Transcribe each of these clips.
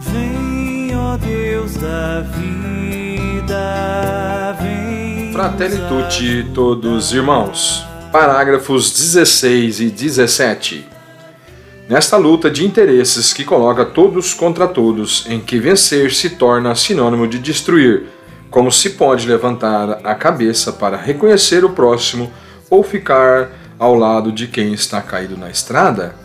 Vem, ó Deus da vida, vem. Fratelli tutti, todos irmãos. Parágrafos 16 e 17. Nesta luta de interesses que coloca todos contra todos, em que vencer se torna sinônimo de destruir, como se pode levantar a cabeça para reconhecer o próximo ou ficar ao lado de quem está caído na estrada?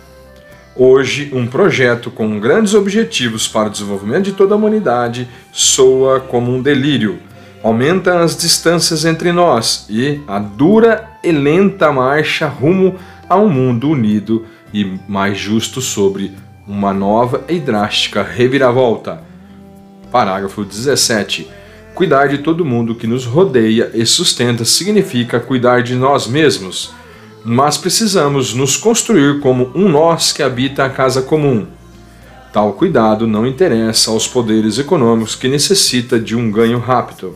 Hoje, um projeto com grandes objetivos para o desenvolvimento de toda a humanidade soa como um delírio. Aumenta as distâncias entre nós e a dura e lenta marcha rumo a um mundo unido e mais justo sobre uma nova e drástica reviravolta. Parágrafo 17. Cuidar de todo mundo que nos rodeia e sustenta significa cuidar de nós mesmos, mas precisamos nos construir como um nós que habita a casa comum. Tal cuidado não interessa aos poderes econômicos que necessita de um ganho rápido.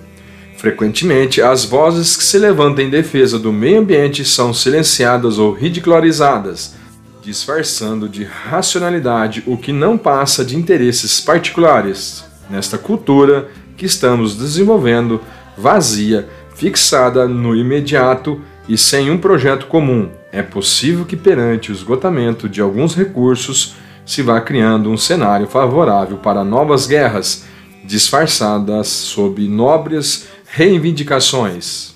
Frequentemente, as vozes que se levantam em defesa do meio ambiente são silenciadas ou ridicularizadas, disfarçando de racionalidade o que não passa de interesses particulares. Nesta cultura, que estamos desenvolvendo vazia, fixada no imediato e sem um projeto comum. É possível que, perante o esgotamento de alguns recursos, se vá criando um cenário favorável para novas guerras, disfarçadas sob nobres reivindicações.